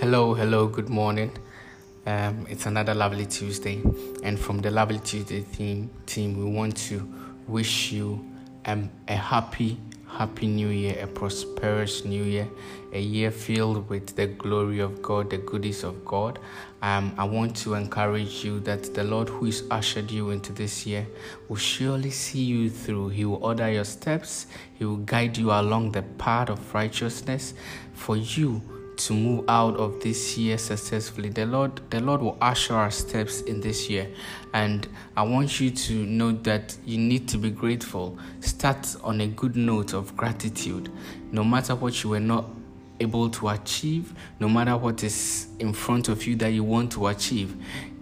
Hello, hello, good morning. Um, it's another lovely Tuesday, and from the lovely Tuesday team, team, we want to wish you um, a happy, happy New Year, a prosperous New Year, a year filled with the glory of God, the goodies of God. Um, I want to encourage you that the Lord who has ushered you into this year will surely see you through. He will order your steps. He will guide you along the path of righteousness for you to move out of this year successfully. The Lord, the Lord will usher our steps in this year. And I want you to know that you need to be grateful. Start on a good note of gratitude. No matter what you were not able to achieve, no matter what is in front of you that you want to achieve,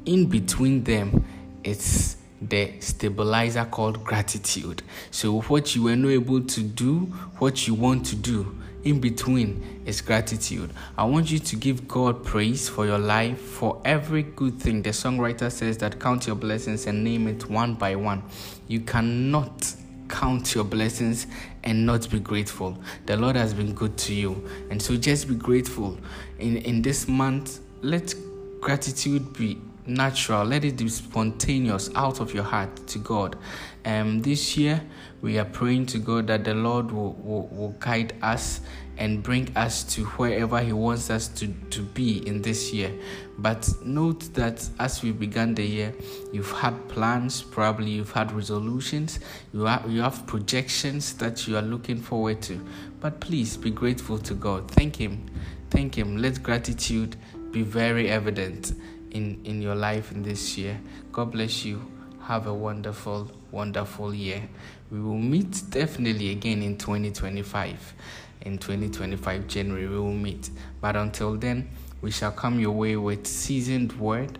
in between them, it's the stabilizer called gratitude. So, what you were not able to do, what you want to do, in between is gratitude. I want you to give God praise for your life, for every good thing. The songwriter says that count your blessings and name it one by one. You cannot count your blessings and not be grateful. The Lord has been good to you. And so just be grateful. In in this month, let gratitude be natural. Let it be spontaneous out of your heart to God. Um, this year, we are praying to God that the Lord will, will, will guide us and bring us to wherever He wants us to, to be in this year. But note that as we began the year, you've had plans, probably you've had resolutions, you have, you have projections that you are looking forward to. But please be grateful to God. Thank Him. Thank Him. Let gratitude be very evident in, in your life in this year. God bless you. Have a wonderful, wonderful year. We will meet definitely again in 2025. In 2025, January, we will meet. But until then, we shall come your way with seasoned word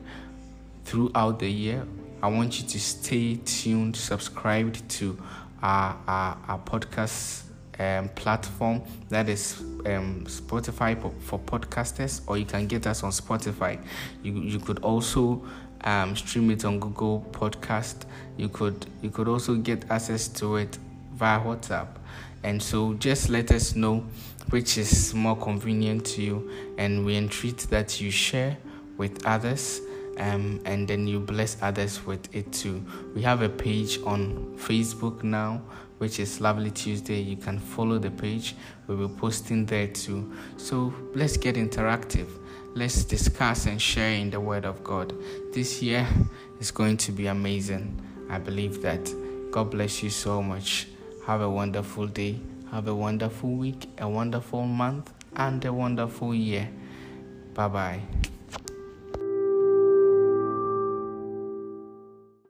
throughout the year. I want you to stay tuned, subscribed to our, our, our podcast um, platform that is um, Spotify for, for, podcasters, or you can get us on Spotify. You you could also um, stream it on Google Podcast. You could you could also get access to it via WhatsApp. And so just let us know which is more convenient to you, and we entreat that you share with others. Um, and then you bless others with it too. We have a page on Facebook now which is Lovely Tuesday. You can follow the page. We will be posting there too. So let's get interactive. Let's discuss and share in the Word of God. This year is going to be amazing. I believe that. God bless you so much. Have a wonderful day. Have a wonderful week, a wonderful month, and a wonderful year. Bye bye.